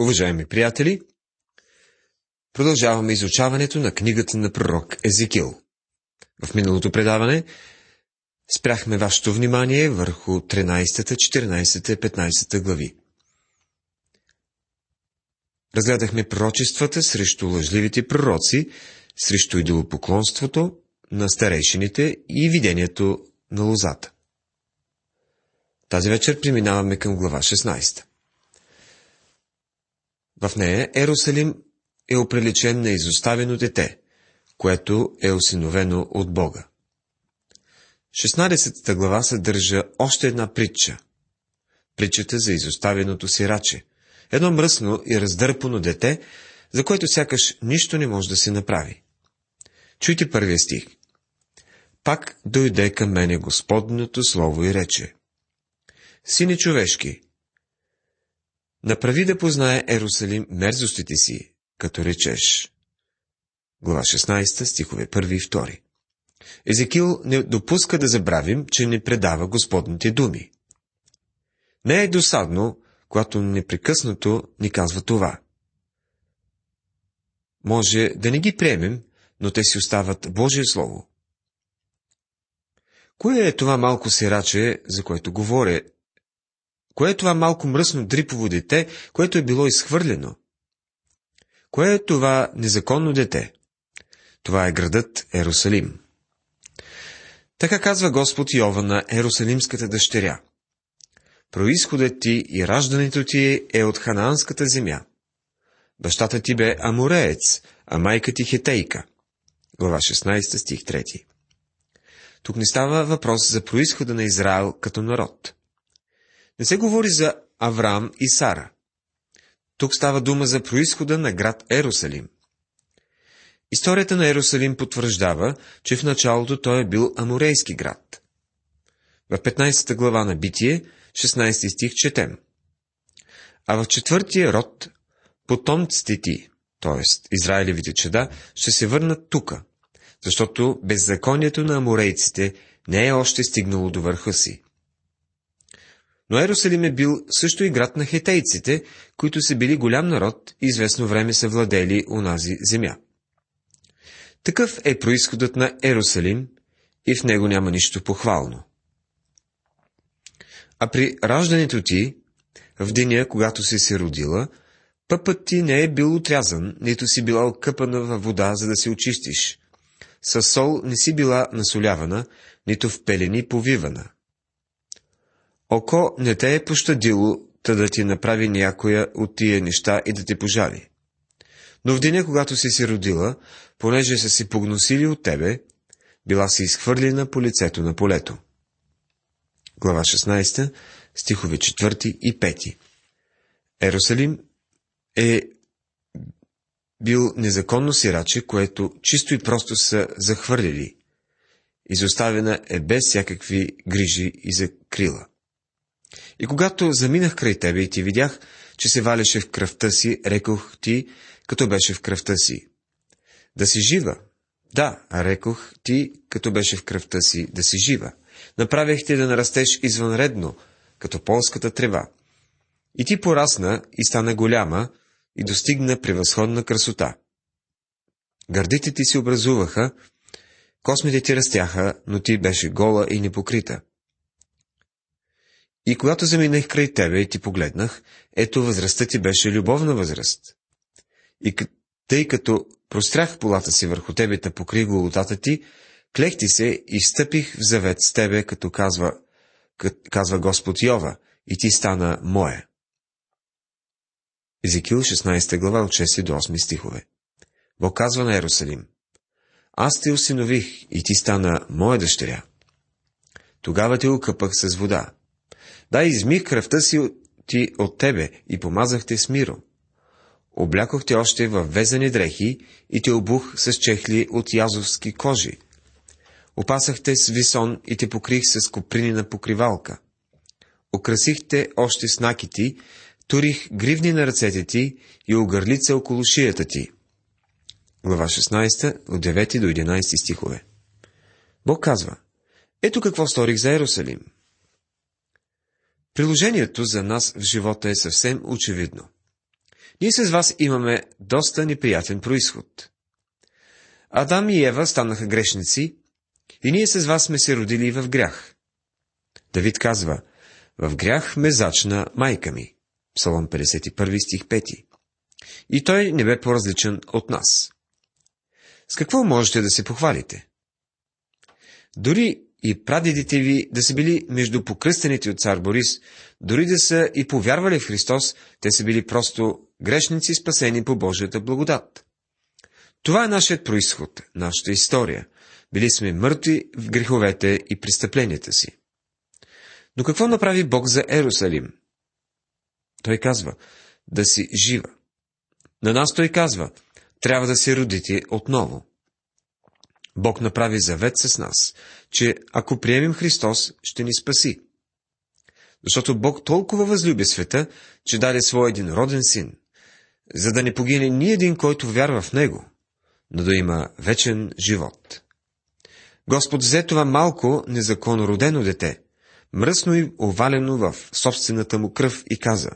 Уважаеми приятели, продължаваме изучаването на книгата на пророк Езекил. В миналото предаване спряхме вашето внимание върху 13, 14, 15 глави. Разгледахме пророчествата срещу лъжливите пророци, срещу идолопоклонството на старейшините и видението на лозата. Тази вечер преминаваме към глава 16. В нея Ерусалим е оприличен на изоставено дете, което е осиновено от Бога. 16 глава съдържа още една притча. Притчата за изоставеното сираче. Едно мръсно и раздърпано дете, за което сякаш нищо не може да се направи. Чуйте първия стих. Пак дойде към мене Господното слово и рече. Сине човешки, Направи да познае Ерусалим мерзостите си, като речеш. Глава 16, стихове 1 и 2. Езекил не допуска да забравим, че не предава Господните думи. Не е досадно, когато непрекъснато ни казва това. Може да не ги приемем, но те си остават Божие Слово. Кое е това малко сираче, за което говоря Кое е това малко мръсно дрипово дете, което е било изхвърлено? Кое е това незаконно дете? Това е градът Ерусалим. Така казва Господ Йова на Ерусалимската дъщеря. Происходът ти и раждането ти е от ханаанската земя. Бащата ти бе амореец, а майка ти хетейка. Глава 16, стих 3. Тук не става въпрос за происхода на Израел като народ. Не се говори за Авраам и Сара. Тук става дума за происхода на град Ерусалим. Историята на Ерусалим потвърждава, че в началото той е бил аморейски град. В 15 глава на Битие, 16 стих четем. А в четвъртия род, потомците ти, т.е. Израилевите чеда, ще се върнат тука, защото беззаконието на аморейците не е още стигнало до върха си. Но Ерусалим е бил също и град на хетейците, които са били голям народ и известно време са владели унази земя. Такъв е происходът на Ерусалим и в него няма нищо похвално. А при раждането ти, в деня, когато си се родила, пъпът ти не е бил отрязан, нито си била окъпана във вода, за да се очистиш. Със сол не си била насолявана, нито в пелени повивана. Око не те е пощадило, та да ти направи някоя от тия неща и да те пожали. Но в деня, когато си се родила, понеже са си погносили от тебе, била си изхвърлена по лицето на полето. Глава 16, стихове 4 и 5. Ерусалим е бил незаконно сираче, което чисто и просто са захвърлили. Изоставена е без всякакви грижи и закрила. И когато заминах край тебе и ти видях, че се валеше в кръвта си, рекох ти, като беше в кръвта си. Да си жива. Да, рекох ти, като беше в кръвта си, да си жива. Направих ти да нарастеш извънредно, като полската трева. И ти порасна и стана голяма и достигна превъзходна красота. Гърдите ти се образуваха, космите ти растяха, но ти беше гола и непокрита. И когато заминах край тебе и ти погледнах, ето възрастта ти беше любовна възраст. И тъй като прострях полата си върху тебе да покри голотата ти, клех ти се и стъпих в завет с тебе, като казва, казва Господ Йова, и ти стана моя. Езекил 16 глава от 6 до 8 стихове. Бог казва на Ерусалим, Аз те осинових и ти стана моя дъщеря. Тогава те окъпах с вода, да, измих кръвта си ти от тебе и помазах те с миро. Облякох те още в везани дрехи и те обух с чехли от язовски кожи. Опасах те с висон и те покрих с копринина покривалка. Окрасих те още с накити, турих гривни на ръцете ти и огърлица около шията ти. Глава 16, от 9 до 11 стихове. Бог казва, ето какво сторих за Ерусалим. Приложението за нас в живота е съвсем очевидно. Ние с вас имаме доста неприятен происход. Адам и Ева станаха грешници и ние с вас сме се родили в грях. Давид казва, в грях ме зачна майка ми. Псалом 51 стих 5. И той не бе по-различен от нас. С какво можете да се похвалите? Дори и прадедите ви да са били между покръстените от цар Борис, дори да са и повярвали в Христос, те са били просто грешници, спасени по Божията благодат. Това е нашият происход, нашата история. Били сме мъртви в греховете и престъпленията си. Но какво направи Бог за Ерусалим? Той казва, да си жива. На нас той казва, трябва да се родите отново. Бог направи завет с нас, че ако приемем Христос, ще ни спаси. Защото Бог толкова възлюби света, че даде своя един роден син, за да не погине ни един, който вярва в Него, но да има вечен живот. Господ взе това малко незаконно родено дете, мръсно и овалено в собствената му кръв и каза,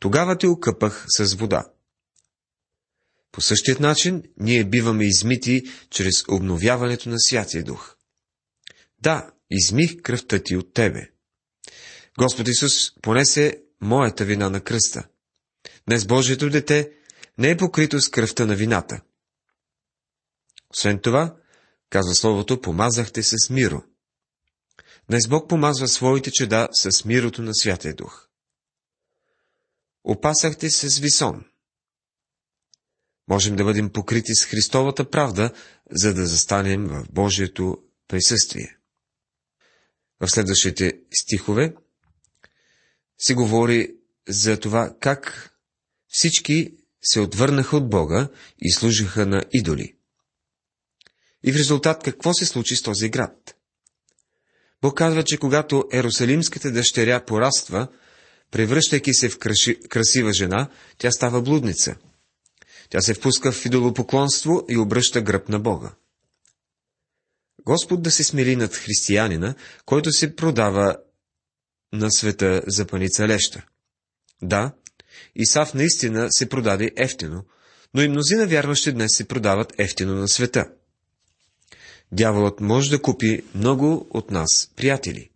Тогава те окъпах с вода. По същият начин ние биваме измити чрез обновяването на Святия Дух. Да, измих кръвта ти от тебе. Господ Исус понесе моята вина на кръста. Днес Божието дете не е покрито с кръвта на вината. Освен това, казва Словото, помазахте се с миро. Днес Бог помазва своите чеда с мирото на Святия Дух. Опасахте се с висон. Можем да бъдем покрити с Христовата правда, за да застанем в Божието присъствие. В следващите стихове се говори за това как всички се отвърнаха от Бога и служиха на идоли. И в резултат какво се случи с този град? Бог казва, че когато Ерусалимската дъщеря пораства, превръщайки се в красива жена, тя става блудница – тя се впуска в идолопоклонство и обръща гръб на Бога. Господ да се смири над християнина, който се продава на света за паница леща. Да, Исав наистина се продаде ефтино, но и мнозина вярващи днес се продават ефтино на света. Дяволът може да купи много от нас приятели.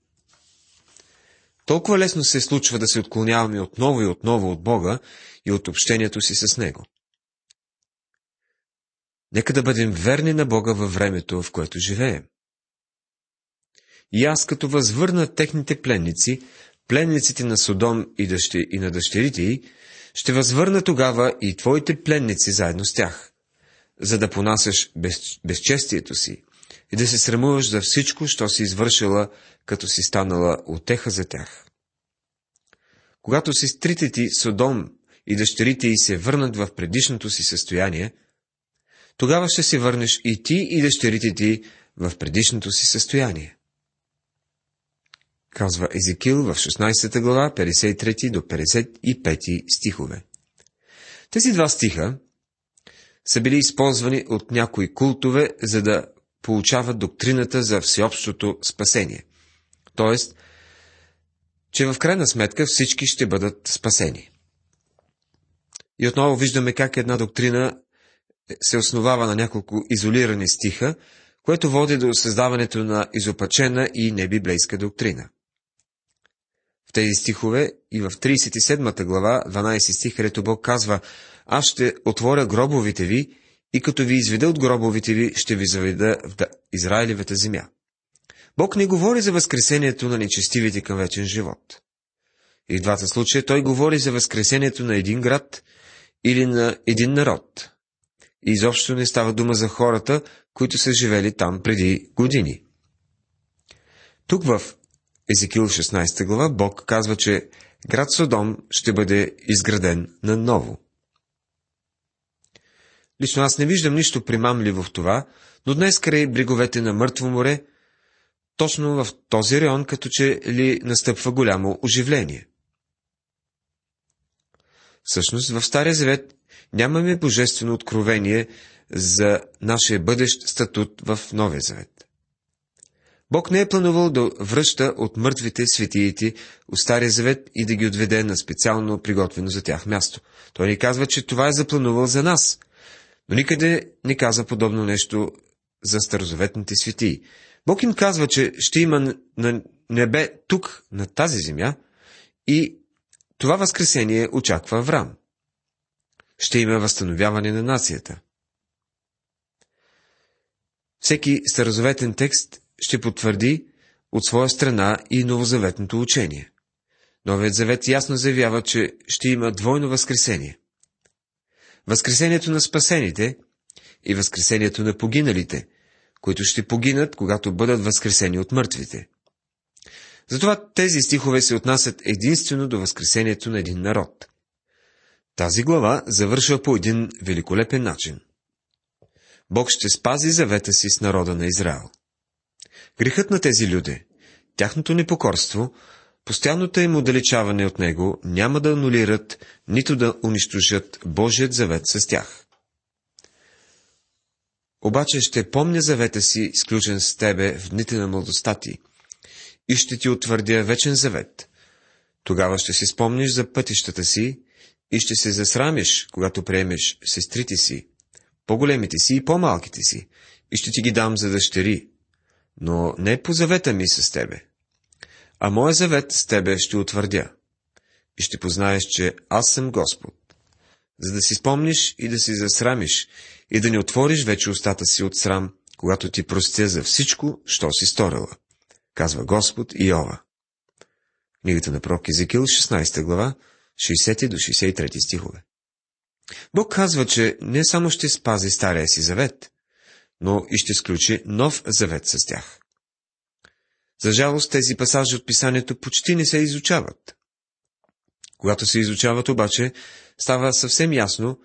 Толкова лесно се случва да се отклоняваме отново и отново от Бога и от общението си с Него. Нека да бъдем верни на Бога във времето, в което живеем. И аз, като възвърна техните пленници, пленниците на Содом и, дъще, и на дъщерите й, ще възвърна тогава и твоите пленници заедно с тях, за да понасяш без, безчестието си и да се срамуваш за всичко, що си извършила, като си станала отеха за тях. Когато сестрите ти Содом и дъщерите й се върнат в предишното си състояние, тогава ще се върнеш и ти и дъщерите ти в предишното си състояние. Казва Езекил в 16 глава, 53 до 55 стихове. Тези два стиха са били използвани от някои култове, за да получават доктрината за всеобщото спасение. Тоест, че в крайна сметка всички ще бъдат спасени. И отново виждаме как една доктрина се основава на няколко изолирани стиха, което води до създаването на изопачена и небиблейска доктрина. В тези стихове и в 37 глава, 12 стих, където Бог казва «Аз ще отворя гробовите ви и като ви изведа от гробовите ви, ще ви заведа в Израилевата земя». Бог не говори за възкресението на нечестивите към вечен живот. И в двата случая той говори за възкресението на един град или на един народ – и изобщо не става дума за хората, които са живели там преди години. Тук в Езекил 16 глава Бог казва, че град Содом ще бъде изграден наново. Лично аз не виждам нищо примамливо в това, но днес край бреговете на Мъртво море, точно в този район, като че ли настъпва голямо оживление. Всъщност, в Стария Завет нямаме божествено откровение за нашия бъдещ статут в Новия Завет. Бог не е планувал да връща от мъртвите светиите от Стария завет и да ги отведе на специално приготвено за тях място. Той ни казва, че това е запланувал за нас. Но никъде не каза подобно нещо за старозаветните светии. Бог им казва, че ще има на небе тук, на тази земя, и това възкресение очаква Авраам. Ще има възстановяване на нацията. Всеки старозаветен текст ще потвърди от своя страна и новозаветното учение. Новият завет ясно заявява, че ще има двойно възкресение. Възкресението на спасените и възкресението на погиналите, които ще погинат, когато бъдат възкресени от мъртвите. Затова тези стихове се отнасят единствено до възкресението на един народ. Тази глава завършва по един великолепен начин. Бог ще спази завета си с народа на Израел. Грехът на тези люди, тяхното непокорство, постоянното им отдалечаване от него няма да анулират, нито да унищожат Божият завет с тях. Обаче ще помня завета си, изключен с тебе в дните на младостта ти, и ще ти утвърдя вечен завет. Тогава ще си спомниш за пътищата си и ще се засрамиш, когато приемеш сестрите си, по-големите си и по-малките си, и ще ти ги дам за дъщери, но не по завета ми с тебе. А моя завет с тебе ще утвърдя. И ще познаеш, че аз съм Господ. За да си спомниш и да си засрамиш, и да не отвориш вече устата си от срам, когато ти простя за всичко, що си сторила, казва Господ и Йова. Книгата на пророк Езекил, 16 глава, 60 до 63 стихове. Бог казва, че не само ще спази стария си завет, но и ще сключи нов завет с тях. За жалост, тези пасажи от писанието почти не се изучават. Когато се изучават обаче, става съвсем ясно,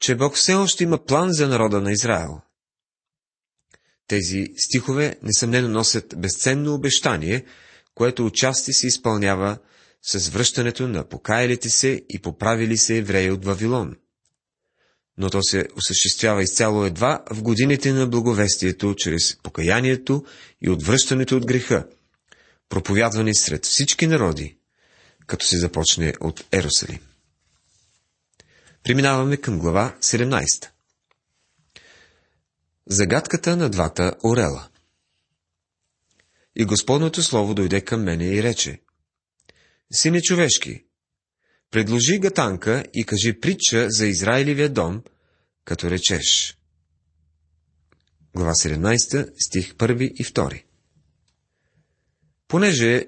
че Бог все още има план за народа на Израел. Тези стихове несъмнено носят безценно обещание, което отчасти се изпълнява с връщането на покаялите се и поправили се евреи от Вавилон но то се осъществява изцяло едва в годините на благовестието, чрез покаянието и отвръщането от греха, проповядвани сред всички народи, като се започне от Ерусалим. Преминаваме към глава 17. Загадката на двата орела И Господното слово дойде към мене и рече, Сине човешки, Предложи гатанка и кажи притча за Израилевия дом, като речеш. Глава 17, стих 1 и 2 Понеже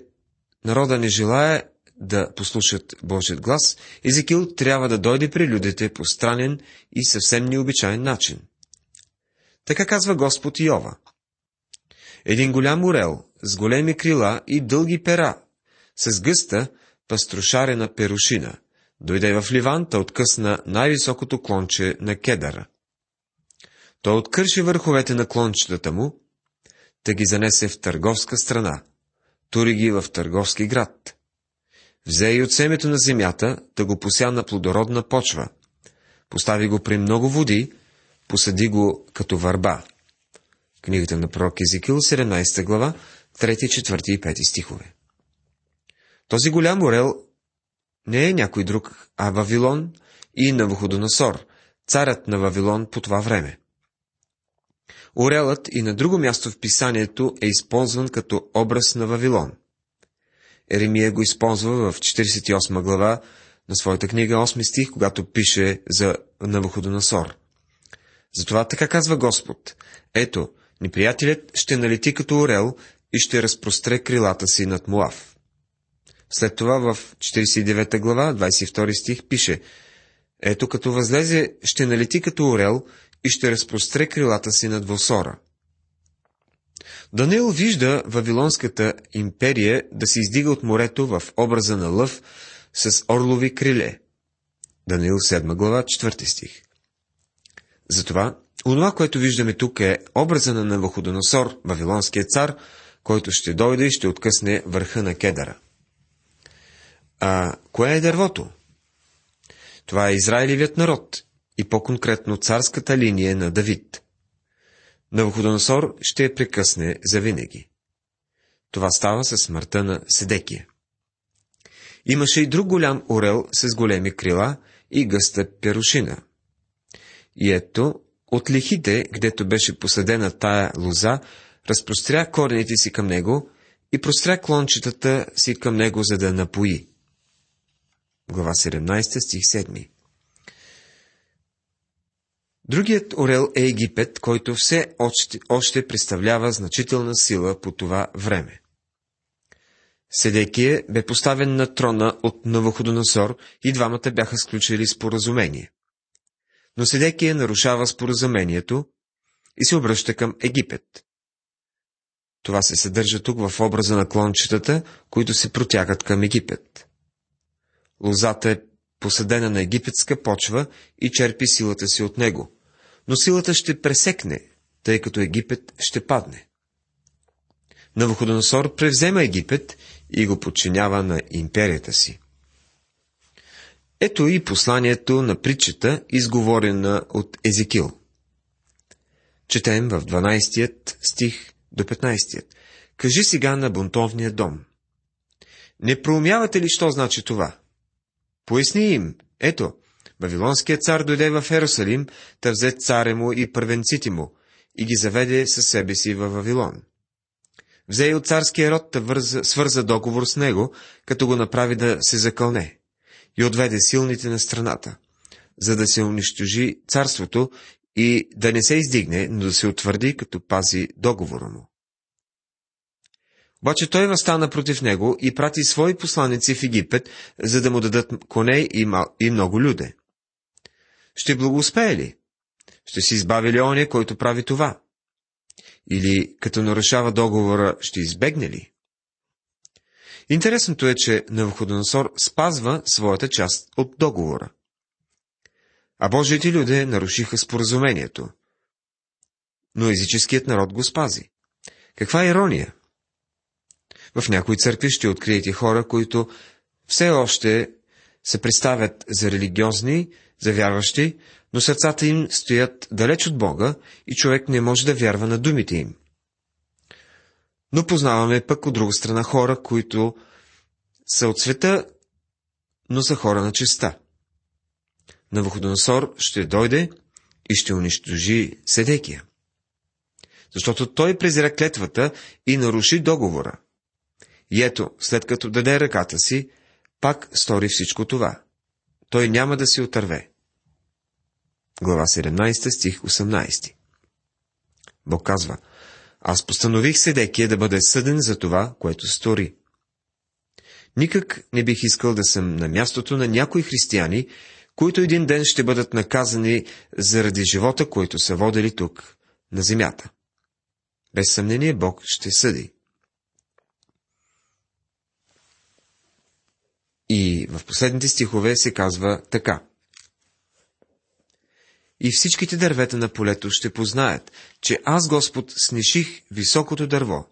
народа не желая да послушат Божият глас, Езекил трябва да дойде при людите по странен и съвсем необичайен начин. Така казва Господ Йова. Един голям орел с големи крила и дълги пера, с гъста, паструшарена перушина. Дойде в Ливан, та откъсна най-високото клонче на кедъра. Той откърши върховете на клончетата му, да ги занесе в търговска страна, тури ги в търговски град. Взе и от семето на земята, да го пося на плодородна почва. Постави го при много води, посади го като върба. Книгата на пророк Езекил, 17 глава, 3, 4 и 5 стихове. Този голям орел не е някой друг, а Вавилон и Навуходоносор, царят на Вавилон по това време. Орелът и на друго място в писанието е използван като образ на Вавилон. Еремия го използва в 48 глава на своята книга 8 стих, когато пише за Навуходоносор. Затова така казва Господ. Ето, неприятелят ще налети като орел и ще разпростре крилата си над Муав. След това в 49 глава, 22 стих пише Ето като възлезе, ще налети като орел и ще разпростре крилата си над Восора. Даниил вижда Вавилонската империя да се издига от морето в образа на лъв с орлови криле. Даниил 7 глава, 4 стих. Затова, онова, което виждаме тук е образа на Навуходоносор, Вавилонския цар, който ще дойде и ще откъсне върха на кедъра. А кое е дървото? Това е Израилевият народ и по-конкретно царската линия на Давид. Навуходоносор ще я прекъсне завинаги. Това става със смъртта на Седекия. Имаше и друг голям орел с големи крила и гъста перушина. И ето, от лихите, гдето беше посадена тая лоза, разпростря корените си към него и простря клончетата си към него, за да напои. Глава 17, стих 7 Другият орел е Египет, който все още, още представлява значителна сила по това време. Седекия бе поставен на трона от Навуходоносор и двамата бяха сключили споразумение. Но Седекия нарушава споразумението и се обръща към Египет. Това се съдържа тук в образа на клончетата, които се протягат към Египет. Лозата е посадена на египетска почва и черпи силата си от него, но силата ще пресекне, тъй като Египет ще падне. Навуходоносор превзема Египет и го подчинява на империята си. Ето и посланието на притчата, изговорена от Езекил. Четем в 12 стих до 15. Кажи сега на бунтовния дом. Не проумявате ли, що значи това? Поясни им. Ето, Вавилонският цар дойде в Ерусалим, да взе царя му и първенците му и ги заведе със себе си във Вавилон. Взе и от царския род да върза, свърза договор с него, като го направи да се закълне, и отведе силните на страната, за да се унищожи царството и да не се издигне, но да се утвърди, като пази договора му. Обаче той възстана против него и прати свои посланици в Египет, за да му дадат коне и, мал... и много люде. Ще благоуспее ли? Ще си избави ли оня, който прави това? Или като нарушава договора, ще избегне ли? Интересното е, че Навуходоносор спазва своята част от договора. А Божиите люди нарушиха споразумението. Но езическият народ го спази. Каква ирония! В някои църкви ще откриете хора, които все още се представят за религиозни, за вярващи, но сърцата им стоят далеч от Бога и човек не може да вярва на думите им. Но познаваме пък от друга страна хора, които са от света, но са хора на честа. Навуходоносор ще дойде и ще унищожи Седекия. Защото той презира клетвата и наруши договора. И ето, след като даде ръката си, пак стори всичко това. Той няма да се отърве. Глава 17, стих 18 Бог казва, аз постанових Седекия да бъде съден за това, което стори. Никак не бих искал да съм на мястото на някои християни, които един ден ще бъдат наказани заради живота, който са водили тук, на земята. Без съмнение Бог ще съди. И в последните стихове се казва така. И всичките дървета на полето ще познаят, че аз, Господ, сниших високото дърво,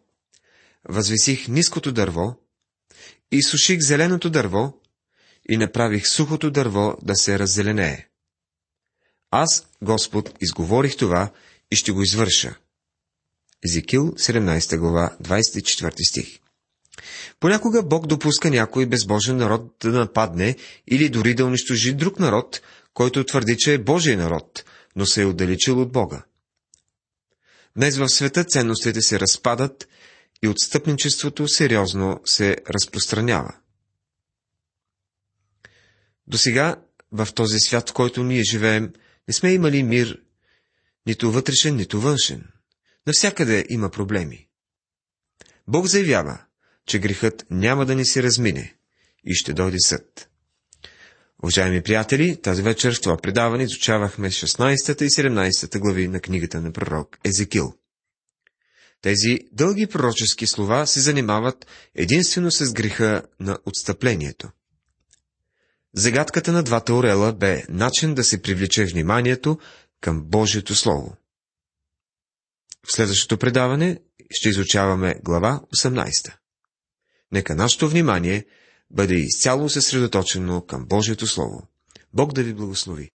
възвисих ниското дърво, и суших зеленото дърво, и направих сухото дърво да се раззеленее. Аз, Господ, изговорих това и ще го извърша. Езекил, 17 глава, 24 стих. Понякога Бог допуска някой безбожен народ да нападне или дори да унищожи друг народ, който твърди, че е Божий народ, но се е отдалечил от Бога. Днес в света ценностите се разпадат и отстъпничеството сериозно се разпространява. До сега, в този свят, в който ние живеем, не сме имали мир, нито вътрешен, нито външен. Навсякъде има проблеми. Бог заявява, че грехът няма да ни се размине и ще дойде съд. Уважаеми приятели, тази вечер в това предаване изучавахме 16 и 17 глави на книгата на пророк Езекил. Тези дълги пророчески слова се занимават единствено с греха на отстъплението. Загадката на двата орела бе начин да се привлече вниманието към Божието Слово. В следващото предаване ще изучаваме глава 18. Нека нашето внимание бъде изцяло съсредоточено към Божието Слово. Бог да ви благослови!